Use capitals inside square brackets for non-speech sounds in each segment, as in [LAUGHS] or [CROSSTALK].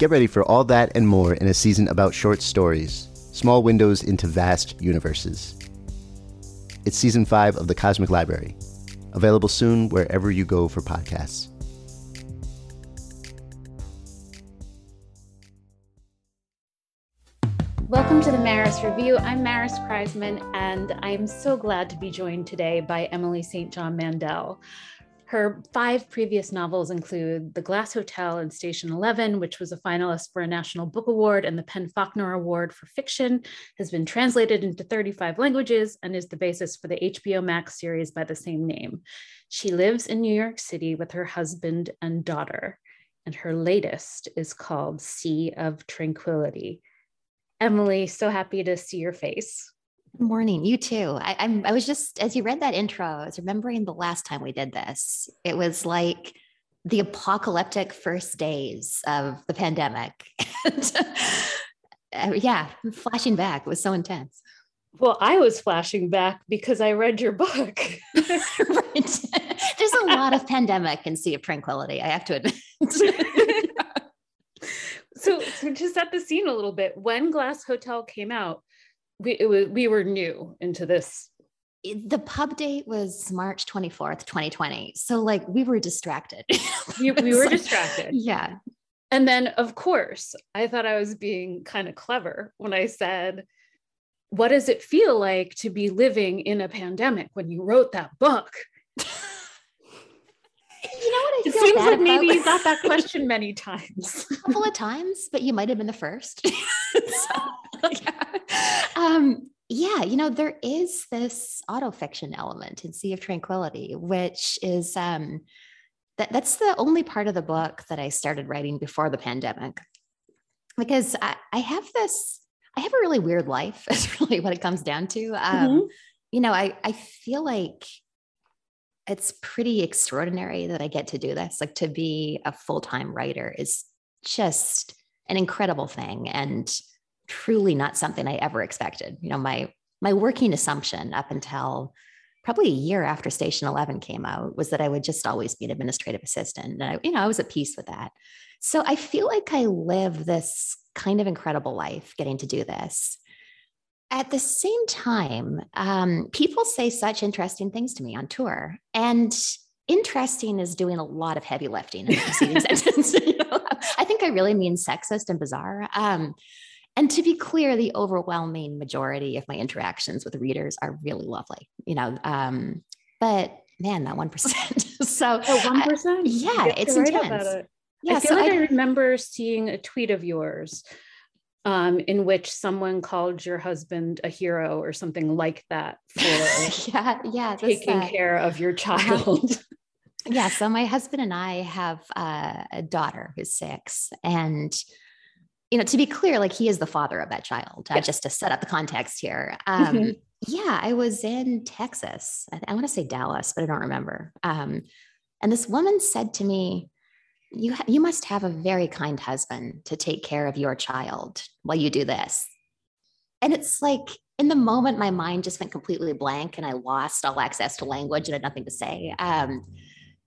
Get ready for all that and more in a season about short stories, small windows into vast universes. It's season five of The Cosmic Library, available soon wherever you go for podcasts. Welcome to the Maris Review. I'm Maris Kreisman, and I'm so glad to be joined today by Emily St. John Mandel. Her five previous novels include The Glass Hotel and Station 11, which was a finalist for a National Book Award and the PEN/Faulkner Award for Fiction, has been translated into 35 languages, and is the basis for the HBO Max series by the same name. She lives in New York City with her husband and daughter, and her latest is called Sea of Tranquility. Emily, so happy to see your face. Morning, you too. I, I'm. I was just as you read that intro, I was remembering the last time we did this. It was like the apocalyptic first days of the pandemic. [LAUGHS] and, uh, yeah, flashing back. It was so intense. Well, I was flashing back because I read your book. [LAUGHS] right. There's a lot of pandemic and Sea of Tranquility, I have to admit. [LAUGHS] so, so to set the scene a little bit, when Glass Hotel came out, we it was we were new into this the pub date was March 24th, 2020. So like we were distracted. [LAUGHS] we, we were like, distracted. Yeah. And then of course, I thought I was being kind of clever when I said, what does it feel like to be living in a pandemic when you wrote that book? you know what I it seems like maybe you got that [LAUGHS] question many times. a couple of times, but you might have been the first. [LAUGHS] so, [LAUGHS] yeah. Um, yeah, you know, there is this autofiction element in Sea of Tranquility, which is um, that that's the only part of the book that I started writing before the pandemic. Because I, I have this, I have a really weird life, [LAUGHS] is really what it comes down to. Um, mm-hmm. You know, I, I feel like it's pretty extraordinary that I get to do this. Like to be a full time writer is just an incredible thing. And truly not something I ever expected. You know, my my working assumption up until probably a year after Station 11 came out was that I would just always be an administrative assistant. And I, you know, I was at peace with that. So I feel like I live this kind of incredible life getting to do this. At the same time, um, people say such interesting things to me on tour. And interesting is doing a lot of heavy lifting in the preceding sentence. You know? I think I really mean sexist and bizarre. Um, and to be clear, the overwhelming majority of my interactions with readers are really lovely, you know. Um, but man, that 1%. [LAUGHS] so, oh, 1%? yeah, it's intense. It. Yeah, I feel so like I, I remember seeing a tweet of yours um, in which someone called your husband a hero or something like that for [LAUGHS] yeah, yeah, taking uh, care of your uh-huh. child. [LAUGHS] yeah, so my husband and I have uh, a daughter who's six, and you know, to be clear, like he is the father of that child, uh, just to set up the context here. Um, mm-hmm. Yeah, I was in Texas. I, I want to say Dallas, but I don't remember. Um, and this woman said to me, you, ha- you must have a very kind husband to take care of your child while you do this. And it's like, in the moment, my mind just went completely blank and I lost all access to language and had nothing to say. Um,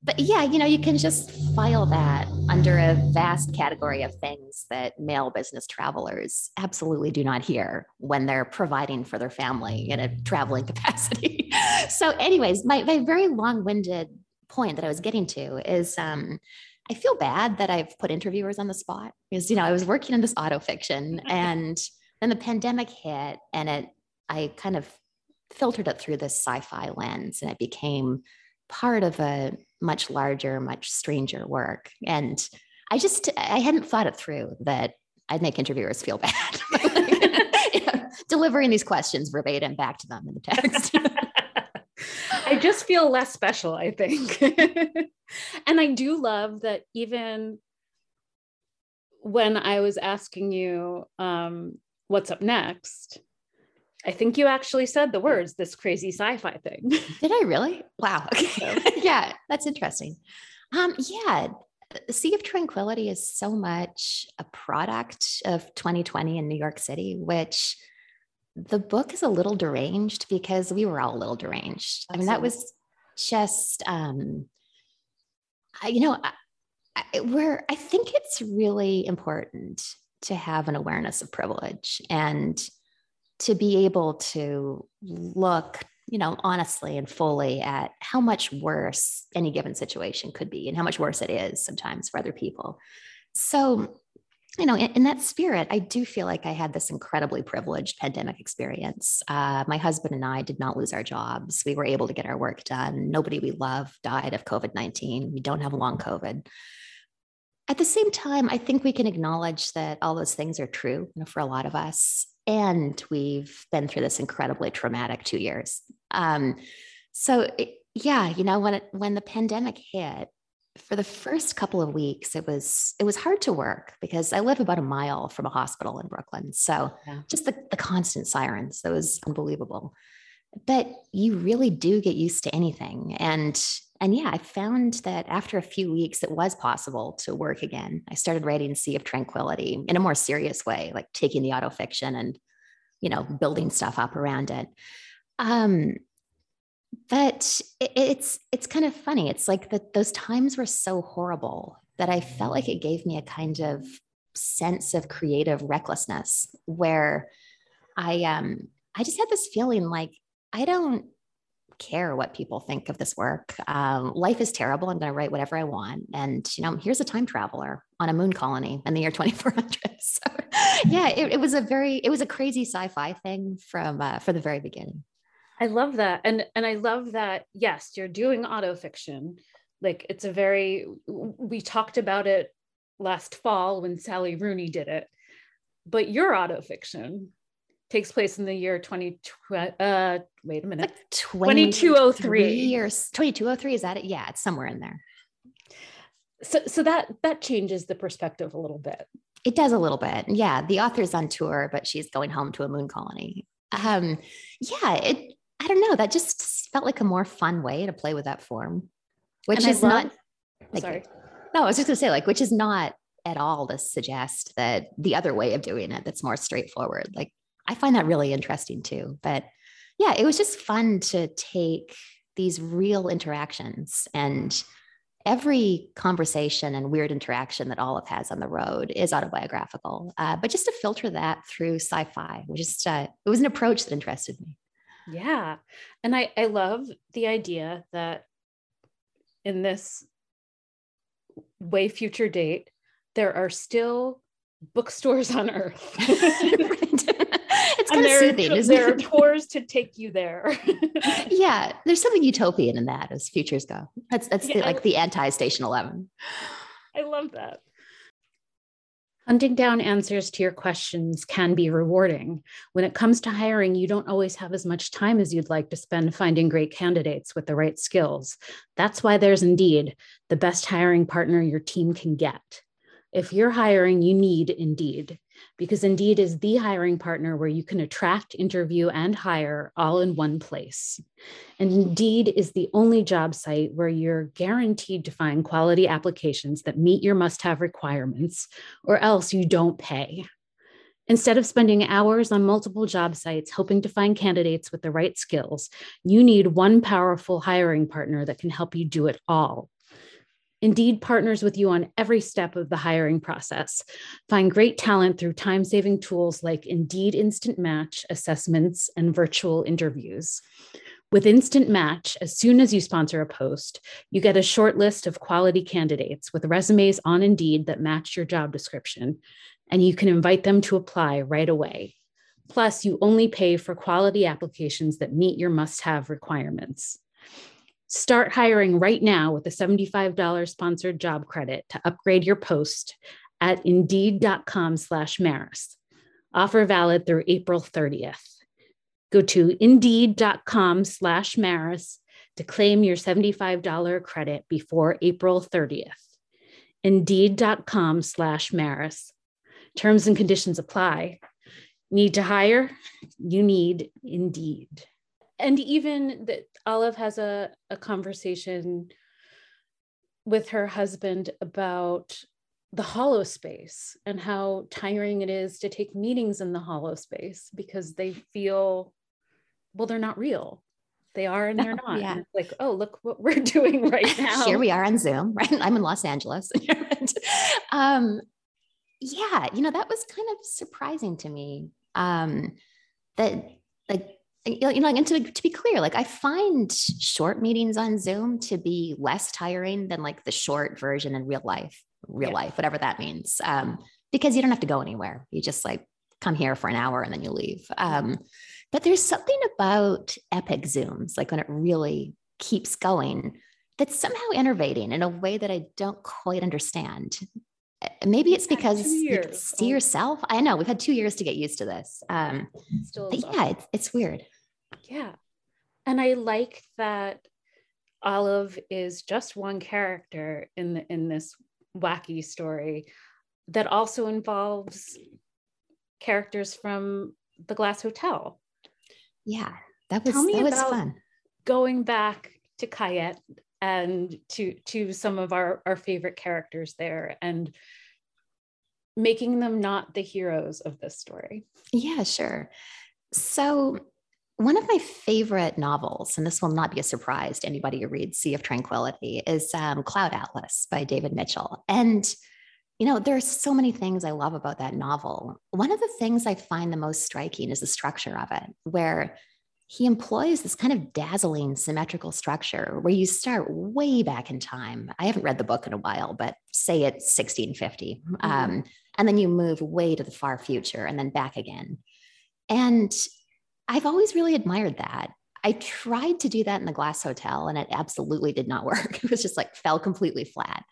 but yeah, you know, you can just file that under a vast category of things that male business travelers absolutely do not hear when they're providing for their family in a traveling [LAUGHS] capacity. so, anyways, my, my very long winded point that I was getting to is um, I feel bad that I've put interviewers on the spot because, you know, I was working in this auto fiction [LAUGHS] and then the pandemic hit and it, I kind of filtered it through this sci fi lens and it became part of a much larger, much stranger work. And I just, I hadn't thought it through that I'd make interviewers feel bad. you [LAUGHS] know, [LAUGHS] delivering these questions verbatim back to them in the text. [LAUGHS] I just feel less special, I think. and I do love that even when I was asking you um, what's up next, I think you actually said the words, this crazy sci fi thing. Did I really? [LAUGHS] Wow. Okay. [LAUGHS] yeah, that's interesting. Um, yeah, Sea of Tranquility is so much a product of 2020 in New York City, which the book is a little deranged because we were all a little deranged. Absolutely. I mean, that was just, um, you know, I, I, we're, I think it's really important to have an awareness of privilege and to be able to look you know honestly and fully at how much worse any given situation could be and how much worse it is sometimes for other people. So you know in, in that spirit i do feel like i had this incredibly privileged pandemic experience. Uh, my husband and i did not lose our jobs. We were able to get our work done. Nobody we love died of covid-19 we don't have long covid. At the same time, I think we can acknowledge that all those things are true you know, for a lot of us and we've been through this incredibly traumatic two years. Um, so it, yeah, you know when it, when the pandemic hit, for the first couple of weeks, it was it was hard to work because I live about a mile from a hospital in Brooklyn. So yeah. just the, the constant sirens, that was unbelievable. But you really do get used to anything, and and yeah, I found that after a few weeks, it was possible to work again. I started writing Sea of Tranquility in a more serious way, like taking the auto fiction and, you know, building stuff up around it. Um, but it, it's it's kind of funny. It's like that those times were so horrible that I felt like it gave me a kind of sense of creative recklessness where I um I just had this feeling like I don't care what people think of this work. Um, life is terrible. I'm going to write whatever I want. And, you know, here's a time traveler on a moon colony in the year [LAUGHS] 2400. So, yeah, it, it was a very, it was a crazy sci-fi thing from, uh, for the very beginning. I love that. And, and I love that, yes, you're doing auto fiction. Like it's a very, we talked about it last fall when Sally Rooney did it, but your auto fiction takes place in the year 20 uh wait a minute. Like 2203 years 2203 is that it? Yeah it's somewhere in there. So so that that changes the perspective a little bit. It does a little bit. Yeah the author's on tour but she's going home to a moon colony. Um yeah it i don't know that just felt like a more fun way to play with that form which and is love, not like, sorry. No i was just gonna say like which is not at all to suggest that the other way of doing it that's more straightforward like I find that really interesting too. But yeah, it was just fun to take these real interactions and every conversation and weird interaction that Olive has on the road is autobiographical. Uh, but just to filter that through sci-fi, which is uh, it was an approach that interested me. Yeah, and I I love the idea that in this way future date there are still bookstores on Earth. [LAUGHS] [LAUGHS] it's kind of soothing. Are, there are tours to take you there. [LAUGHS] [LAUGHS] yeah, there's something utopian in that as futures go. That's that's yeah, the, like the anti Station Eleven. I love that. Hunting down answers to your questions can be rewarding. When it comes to hiring, you don't always have as much time as you'd like to spend finding great candidates with the right skills. That's why there's Indeed, the best hiring partner your team can get. If you're hiring, you need Indeed because Indeed is the hiring partner where you can attract, interview, and hire all in one place. And Indeed is the only job site where you're guaranteed to find quality applications that meet your must have requirements, or else you don't pay. Instead of spending hours on multiple job sites hoping to find candidates with the right skills, you need one powerful hiring partner that can help you do it all. Indeed partners with you on every step of the hiring process. Find great talent through time saving tools like Indeed Instant Match, assessments, and virtual interviews. With Instant Match, as soon as you sponsor a post, you get a short list of quality candidates with resumes on Indeed that match your job description, and you can invite them to apply right away. Plus, you only pay for quality applications that meet your must have requirements. Start hiring right now with a $75 sponsored job credit to upgrade your post at indeed.com slash Maris. Offer valid through April 30th. Go to indeed.com slash Maris to claim your $75 credit before April 30th. Indeed.com slash Maris. Terms and conditions apply. Need to hire? You need Indeed and even that Olive has a, a conversation with her husband about the hollow space and how tiring it is to take meetings in the hollow space because they feel well they're not real. They are and they're not. yeah. like oh look what we're [LAUGHS] doing right [LAUGHS] now. Here we are on zoom [LAUGHS] right? I'm in los angeles. Um yeah you know that was kind of surprising to me um that like you know, and to, to be clear, like I find short meetings on Zoom to be less tiring than like the short version in real life, real yeah. life, whatever that means. Um, because you don't have to go anywhere. You just like come here for an hour and then you leave. Um, but there's something about epic Zooms, like when it really keeps going, that's somehow innovating in a way that I don't quite understand. Uh, maybe it's because you see yourself. I know we've had two years to get used to this. Um, but yeah, it's, it's weird. Yeah. And I like that Olive is just one character in the, in this wacky story that also involves characters from the Glass Hotel. Yeah, that was Tell me that was fun. Going back to Caiette and to to some of our our favorite characters there and making them not the heroes of this story. Yeah, sure. So one of my favorite novels, and this will not be a surprise to anybody who reads Sea of Tranquility, is um, Cloud Atlas by David Mitchell. And, you know, there are so many things I love about that novel. One of the things I find the most striking is the structure of it, where he employs this kind of dazzling symmetrical structure where you start way back in time. I haven't read the book in a while, but say it's 1650. Mm-hmm. Um, and then you move way to the far future and then back again. And I've always really admired that. I tried to do that in the Glass Hotel and it absolutely did not [LAUGHS] work. It was just like fell completely flat.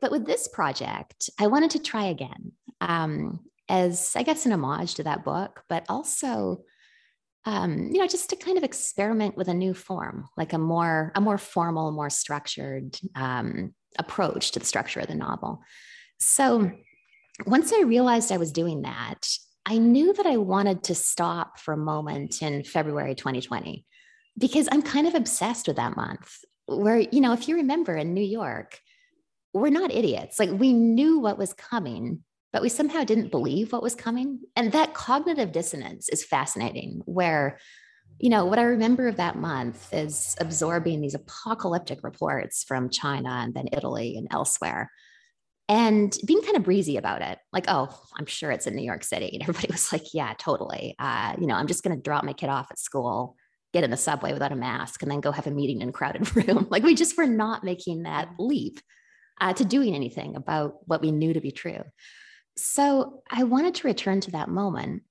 But with this project, I wanted to try again um, as, I guess, an homage to that book, but also, um, you know, just to kind of experiment with a new form, like a more a more formal, more structured um, approach to the structure of the novel. So once I realized I was doing that, I knew that I wanted to stop for a moment in February 2020 because I'm kind of obsessed with that month. Where, you know, if you remember in New York, we're not idiots. Like we knew what was coming, but we somehow didn't believe what was coming. And that cognitive dissonance is fascinating, where, you know, what I remember of that month is absorbing these apocalyptic reports from China and then Italy and elsewhere and being kind of breezy about it like oh i'm sure it's in new york city. [LAUGHS] And everybody was like yeah totally. Uh, you know i'm just going to drop my kid off at school get in the subway without a mask and then go have a meeting in a crowded [LAUGHS] room. Like we just were not making that leap uh, to doing anything about what we knew to be true. So i wanted to return to that moment.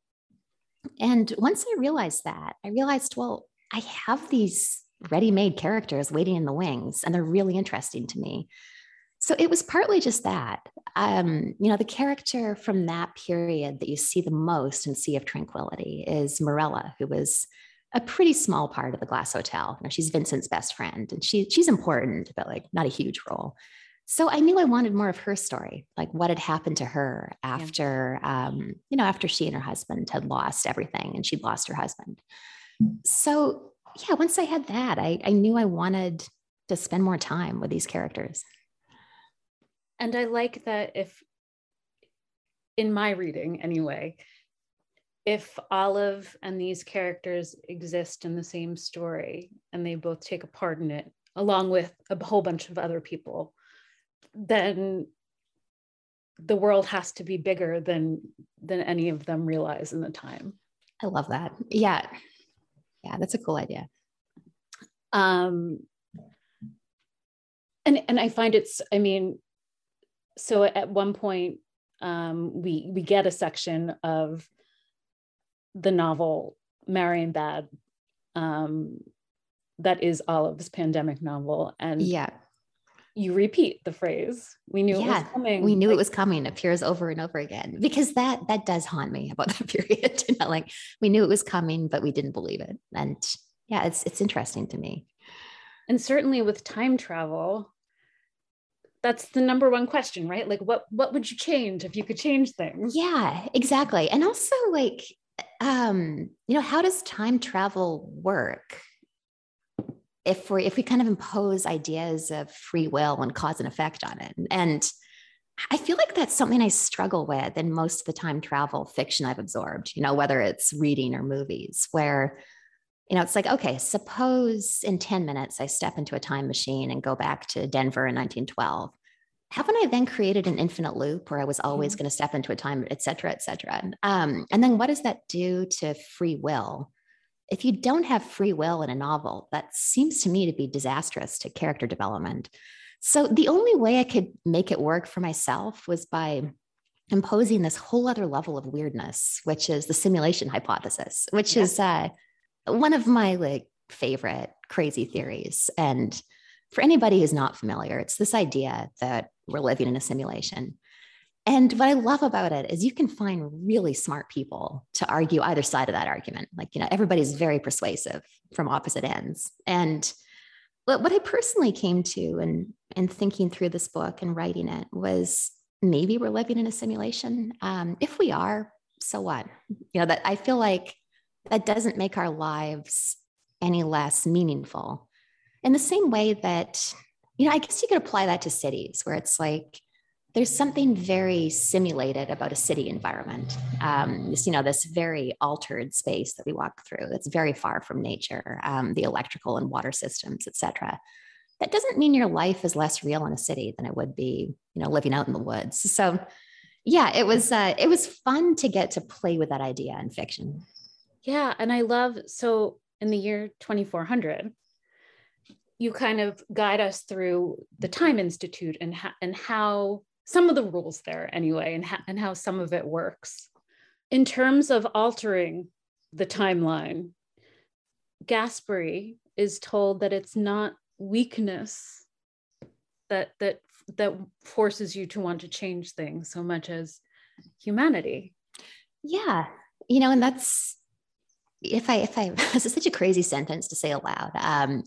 And once i realized that i realized well i have these ready-made characters waiting in the wings and they're really interesting to me so it was partly just that. Um, you know, the character from that period that you see the most in Sea of Tranquility is Mirella, who was a pretty small part of the Glass Hotel. You know, she's Vincent's best friend, and she she's important, but like not a huge role. So I knew I wanted more of her story, like what had happened to her after, yeah. um, you know, after she and her husband had lost everything, and she'd lost her husband. So yeah, once I had that, I, I knew I wanted to spend more time with these characters and I like that if, in my reading anyway, if Olive and these characters exist in the same story and they both take a part in it, along with a whole bunch of other people, then the world has to be bigger than than any of them realize in the time. I love that. Yeah. Yeah, that's a cool idea. Um and and I find it's I mean so at one point um we we get a section of the novel Marienbad um that is Olive's pandemic novel and Yeah. you repeat the phrase. We knew it was coming. We knew like- it was coming. Appears over and over again. Because that that does haunt me about [LAUGHS] that period you know like we knew it was coming but we didn't believe it. And yeah it's it's interesting to me. And certainly with time travel that's the number one question right? Like what what would you change if you could change things? Yeah exactly. And also like um you know how does time travel work? If we if we kind of impose ideas of free will and cause and effect on it. And i feel like that's something i struggle with in most of the time travel fiction i've absorbed you know whether it's reading or movies where you know it's like okay suppose in 10 minutes i step into a time machine and go back to denver in 1912 haven't I then created an infinite loop where I was always going to step into a time, et cetera, et cetera? Um, and then what does that do to free will? If you don't have free will in a novel, that seems to me to be disastrous to character development. So the only way I could make it work for myself was by imposing this whole other level of weirdness, which is the simulation hypothesis, which Yeah. is uh, one of my like favorite crazy theories. And for anybody who's not familiar, it's this idea that we're living in a simulation. And what I love about it is you can find really smart people to argue either side of that argument. Like, you know, everybody's very persuasive from opposite ends. And what, I personally came to and and thinking through this book and writing it was maybe we're living in a simulation. Um, if we are, so what? You know, that I feel like that doesn't make our lives any less meaningful. In the same way that you know i guess you could apply that to cities where it's like there's something very simulated about a city environment. Um, this, you know this very altered space that we walk through that's very far from nature um, the electrical and water systems etc that doesn't mean your life is less real in a city than it would be you know living out in the woods. So yeah it was uh, it was fun to get to play with that idea in fiction yeah and i love so in the year 2400 you kind of guide us through the time institute and how, and how some of the rules there anyway and, ha- and how some of it works. In terms of altering the timeline Gaspery is told that it's not weakness that that that forces you to want to change things so much as humanity. Yeah you know and that's if i if i [LAUGHS] this is such a crazy sentence to say aloud. Um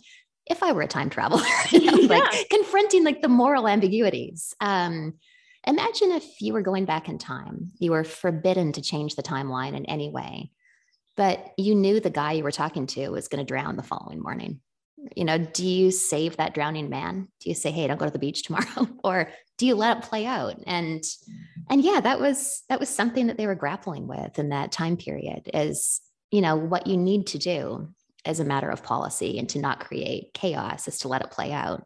if i were a time traveler [LAUGHS] you know, [LAUGHS] Yeah. like confronting like the moral ambiguities um imagine if you were going back in time you were forbidden to change the timeline in any way but you knew the guy you were talking to was going to drown the following morning. You know do you save that drowning man? Do you say hey don't go to the beach tomorrow or do you let it play out? And and yeah that was that was something that they were grappling with in that time period is you know what you need to do as a matter of policy and to not create chaos is to let it play out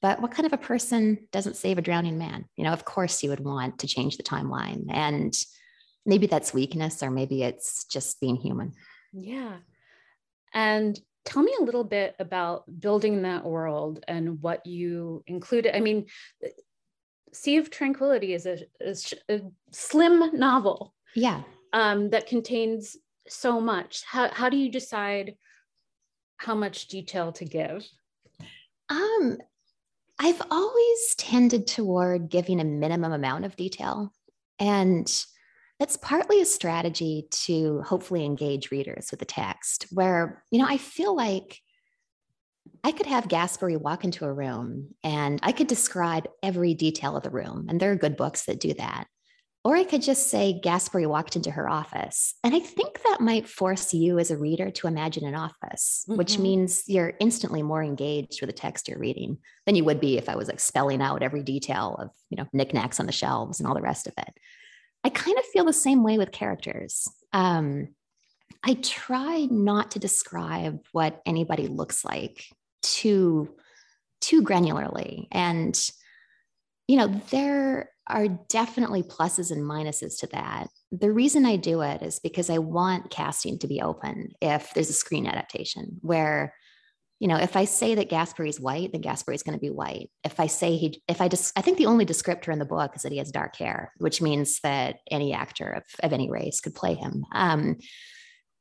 but what kind of a person doesn't save a drowning man you know of course you would want to change the timeline and maybe that's weakness or maybe it's just being human Yeah. And tell me a little bit about building that world and what you included. I mean, Sea of Tranquility is a, is a slim novel yeah um, that contains so much. How, how do you decide how much detail to give? Um, I've always tended toward giving a minimum amount of detail. And that's partly a strategy to hopefully engage readers with the text, where, you know, I feel like I could have Gaspery walk into a room and I could describe every detail of the room. And there are good books that do that. Or I could just say Gaspery walked into her office. And I think that might force you as a reader to imagine an office, which Mhm. means you're instantly more engaged with the text you're reading than you would be if I was like spelling out every detail of, you know, knickknacks on the shelves and all the rest of it. I kind of feel the same way with characters. Um, I try not to describe what anybody looks like too too granularly and you know there are definitely pluses and minuses to that. The reason i do it is because i want casting to be open if there's a screen adaptation where you know if i say that Gaspery is white then is going to be white. If i say he if i just i think the only descriptor in the book is that he has dark hair which means that any actor of, of any race could play him. Um,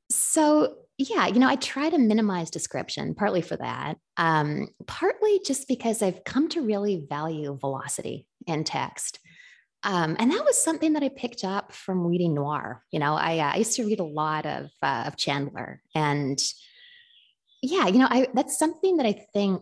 so yeah, you know, I try to minimize description, partly for that, um, partly just because I've come to really value velocity in text. Um, and that was something that I picked up from reading noir. You know, I, uh, I used to read a lot of uh, of Chandler, and yeah, you know, I that's something that I think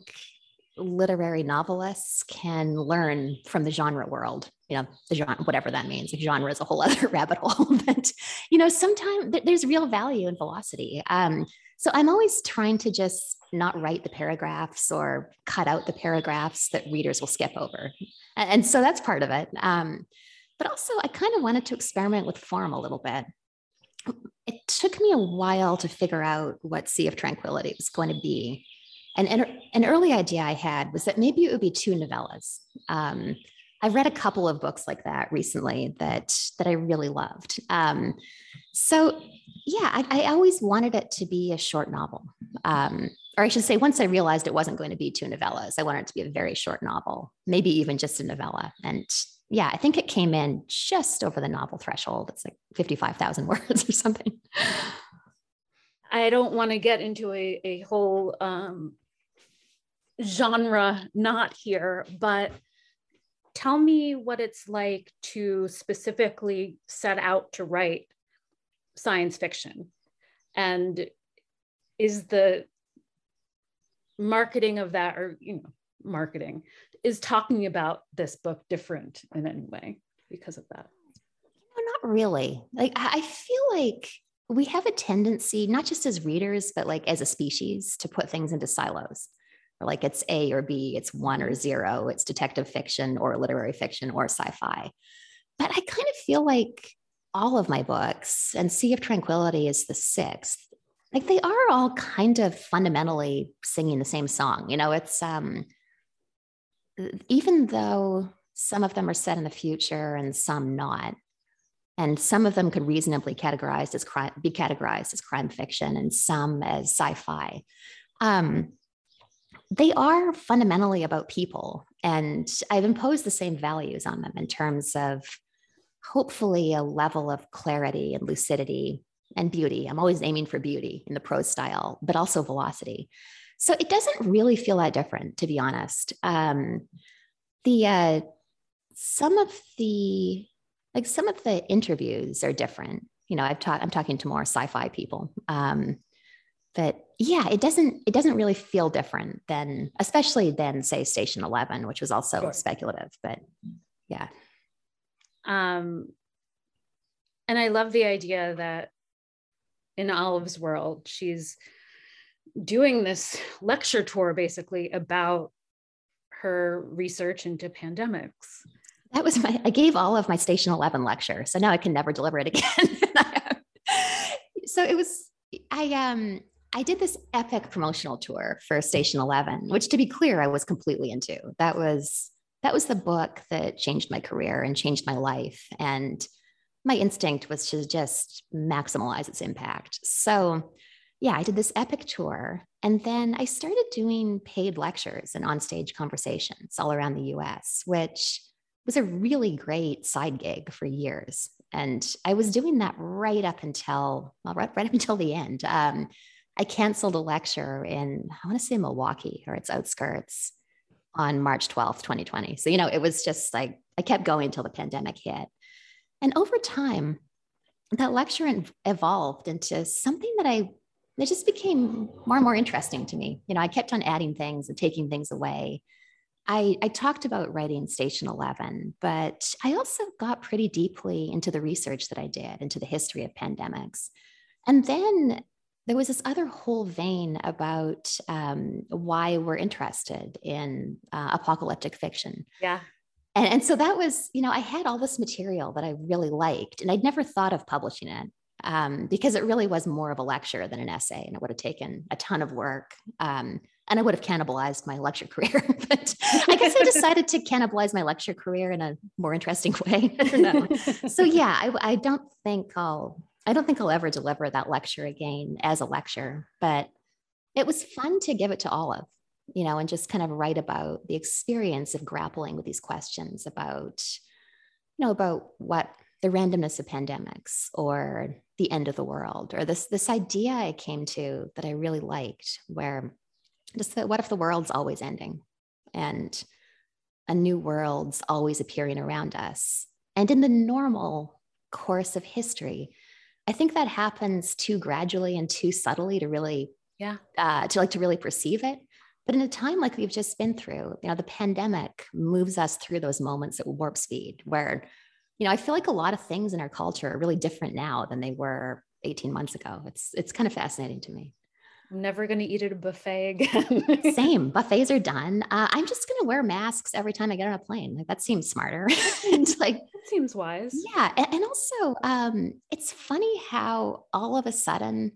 literary novelists can learn from the genre world you know the genre whatever that means the genre is a whole [LAUGHS] other rabbit hole. [LAUGHS] But you know sometimes there's real value in velocity. Um, so i'm always trying to just not write the paragraphs or cut out the paragraphs that readers will skip over and so that's part of it um, but also i kind of wanted to experiment with form a little bit it took me a while to figure out what sea of tranquility was going to be and an, an early idea I had was that maybe it would be two novellas. Um, I've read a couple of books like that recently that that I really loved. Um, so yeah, I, I, always wanted it to be a short novel, um, or I should say, once I realized it wasn't going to be two novellas, I wanted it to be a very short novel, maybe even just a novella. And yeah, I think it came in just over the novel threshold. It's like fifty-five thousand [LAUGHS] words or something. I don't want to get into a, a whole um, genre not here, but tell me what it's like to specifically set out to write science fiction. And is the marketing of that, or, you know, marketing, is talking about this book different in any way because of that? No, not really. Like, I feel like we have a tendency, not just as readers, but like as a species, to put things into silos like it's A or B, it's one or zero, it's detective fiction or literary fiction or sci fi. But I kind of feel like all of my books, and Sea of Tranquility is the sixth, like they are all kind of fundamentally singing the same song. You know, it's um, even though some of them are set in the future and some not, and some of them could reasonably categorized as crime, be categorized as crime fiction, and some as sci-fi. Um, they are fundamentally about people. And I've imposed the same values on them in terms of hopefully a level of clarity and lucidity and beauty. I'm always aiming for beauty in the prose style, but also velocity. So it doesn't really feel that different, to be honest. Um, the uh, some of the like some of the interviews are different. You know, I've talked. I'm talking to more sci-fi people. Um, but yeah it doesn't it doesn't really feel different than especially than say station 11 which was also sure. speculative but yeah um and i love the idea that in olive's world she's doing this lecture tour basically about her research into pandemics that was my i gave all of my station 11 lecture so now i can never deliver it again [LAUGHS] so it was i um I did this epic promotional tour for Station 11, which to be clear, I was completely into. That was that was the book that changed my career and changed my life. And my instinct was to just maximize its impact. So yeah, I did this epic tour. And then I started doing paid lectures and onstage conversations all around the US, which was a really great side gig for years. And I was doing that right up until, well, right, right up until the end. Um, I canceled a lecture in, I want to say Milwaukee or its outskirts on March 12th, 2020. So, you know, it was just like I kept going until the pandemic hit. And over time, that lecture evolved into something that I, it just became more and more interesting to me. You know, I kept on adding things and taking things away. I, I talked about writing Station 11, but I also got pretty deeply into the research that I did, into the history of pandemics. And then there was this other whole vein about um, why we're interested in uh, apocalyptic fiction. Yeah. And, and so that was, you know, I had all this material that I really liked, and I'd never thought of publishing it. um, because it really was more of a lecture than an essay, and it would have taken a ton of work. Um, and I would have cannibalized my lecture [LAUGHS] career. but I guess I decided to cannibalize my lecture career in a more interesting [LAUGHS] way. So yeah, I, I don't think I'll I don't think I'll ever deliver that lecture again as a lecture, but it was fun to give it to Olive, you know, and just kind of write about the experience of grappling with these questions about, you know, about what the randomness of pandemics or the end of the world or this this idea I came to that I really liked where just that what if the world's always ending and a new world's always appearing around us? And in the normal course of history i think that happens too gradually and too subtly to really yeah. uh, to like to really perceive it but in a time like we've just been through you know the pandemic moves us through those moments at warp speed where you know i feel like a lot of things in our culture are really different now than they were 18 months ago it's it's kind of fascinating to me I'm never going to eat at a buffet [LAUGHS] again. Same. Buffets are done. Uh, I'm just going to wear masks every time I get on a plane. Like that seems smarter. [LAUGHS] and like that seems wise. Yeah. And, and also, um, it's funny how all of a sudden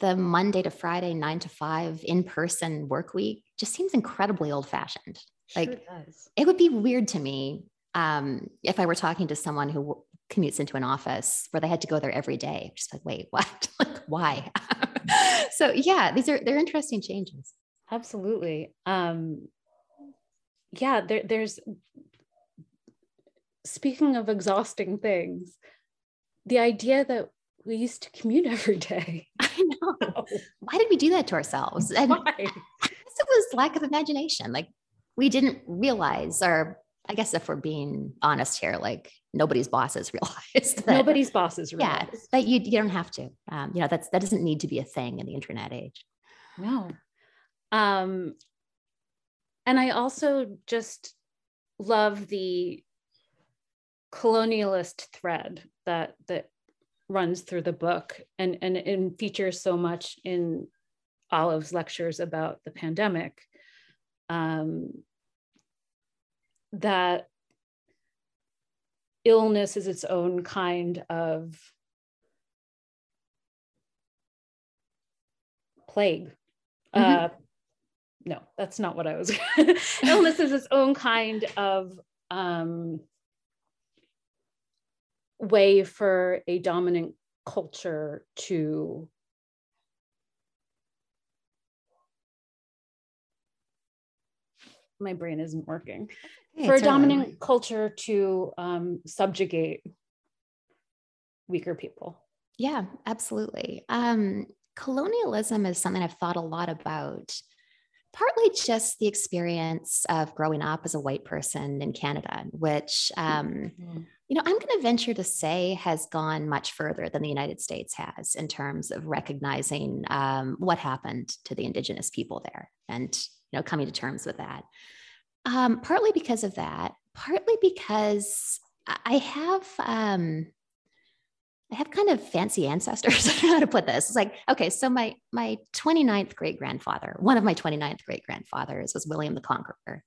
the Monday to Friday, nine to five in person work week just seems incredibly old fashioned. Like sure it would be weird to me um, if I were talking to someone who commutes into an office where they had to go there every day. Just like, wait, [LAUGHS] what? like, why? [LAUGHS] so yeah, these are they're interesting changes. Absolutely. Um, yeah, there, there's speaking of exhausting things, the idea that we used to commute every day. [LAUGHS] I know. [LAUGHS] Why did we do that to ourselves? And Why? it was lack of imagination. Like we didn't realize, or I guess if we're being honest here, like nobody's bosses [LAUGHS] realized that, nobody's bosses realized. yeah that you, you don't have to um, you know that's that doesn't need to be a thing in the internet age no um and i also just love the colonialist thread that that runs through the book and and, and features so much in olive's lectures about the pandemic um that illness is its own kind of plague. Mm-hmm. Uh, no, that's not what I was. [LAUGHS] illness is its own kind of um, way for a dominant culture to my brain isn't working for a dominant culture to um, subjugate weaker people. Yeah, absolutely. Um, colonialism is something I've thought a lot about, partly just the experience of growing up as a white person in Canada, which, um, mm-hmm. You know, I'm going to venture to say has gone much further than the United States has in terms of recognizing um, what happened to the Indigenous people there and, you know, coming to terms with that. Um, partly because of that, partly because I have um, I have kind of fancy ancestors. [LAUGHS] I don't know how to put this. It's like, okay, so my my 29th great grandfather, one of my 29th great grandfathers was William the Conqueror.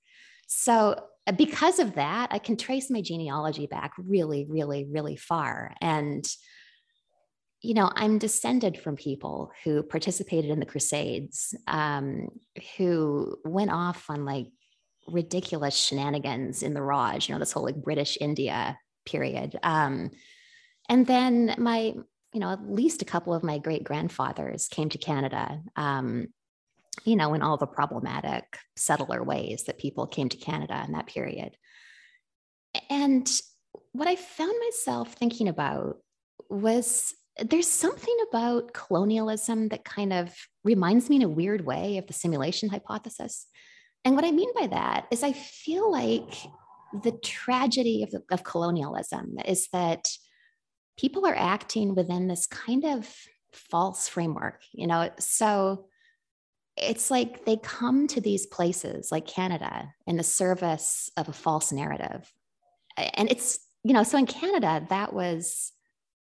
So because of that, I can trace my genealogy back really, really, really far. And you know, I'm descended from people who participated in the Crusades, um, who went off on like ridiculous shenanigans in the Raj, you know, this whole like British India period. Um, and then my, you know, at least a couple of my great grandfathers came to Canada, um, you know, in all the problematic settler ways that people came to Canada in that period. And what I found myself thinking about was there's something about colonialism that kind of reminds me in a weird way of the simulation hypothesis. And what I mean by that is, I feel like the tragedy of, of colonialism is that people are acting within this kind of false framework, you know? So it's like they come to these places like Canada in the service of a false narrative. And it's, you know, so in Canada, that was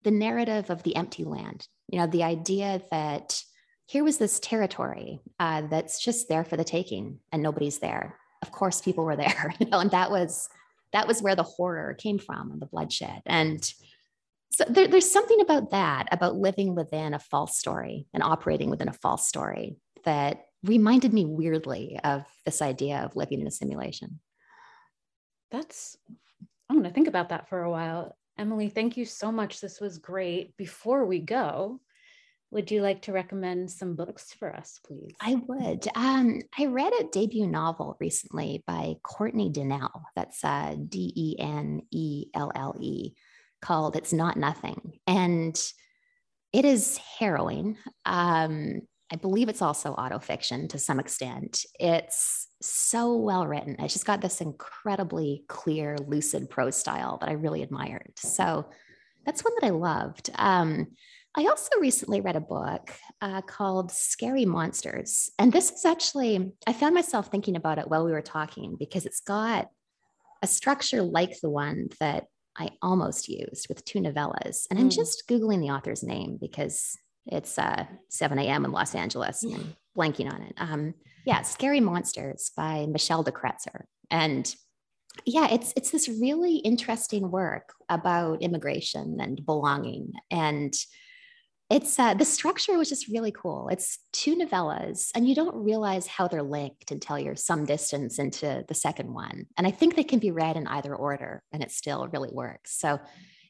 the narrative of the empty land, you know, the idea that here was this territory uh, that's just there for the taking and nobody's there. Of course people were there [LAUGHS] you know and that was that was where the horror came from and the bloodshed. And so there, there's something about that, about living within a false story and operating within a false story that reminded me weirdly of this idea of living in a simulation. That's, I'm going to think about that for a while. Emily, thank you so much. This was great. Before we go, would you like to recommend some books for us, please? I would. Um, I read a debut novel recently by Courtney Denelle. That's uh, D E N E L L E, called It's Not Nothing. And it is harrowing. Um, I believe it's also autofiction to some extent. It's so well written. It's just got this incredibly clear, lucid prose style that I really admired. So that's one that I loved. Um, I also recently read a book uh, called Scary Monsters. And this is actually, I found myself thinking about it while we were talking because it's got a structure like the one that I almost used with two novellas. And mm. I'm just Googling the author's name because it's uh, 7 a.m. in Los Angeles and I'm blanking on it. Um, yeah, Scary Monsters by Michelle de Kretser. And yeah, it's it's this really interesting work about immigration and belonging and it's uh, the structure was just really cool. It's two novellas, and you don't realize how they're linked until you're some distance into the second one. And I think they can be read in either order, and it still really works. So,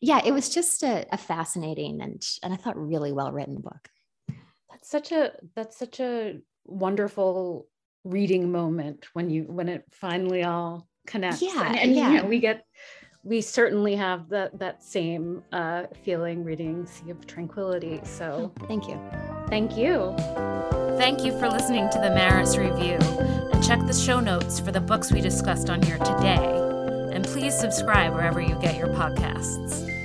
yeah, it was just a, a fascinating and and I thought really well written book. That's such a that's such a wonderful reading moment when you when it finally all connects. Yeah, and, and yeah. You know, we get we certainly have that that same uh, feeling reading Sea of Tranquility. So thank you. Thank you. Thank you for listening to the Maris Review. And check the show notes for the books we discussed on here today. Please subscribe wherever you get your podcasts.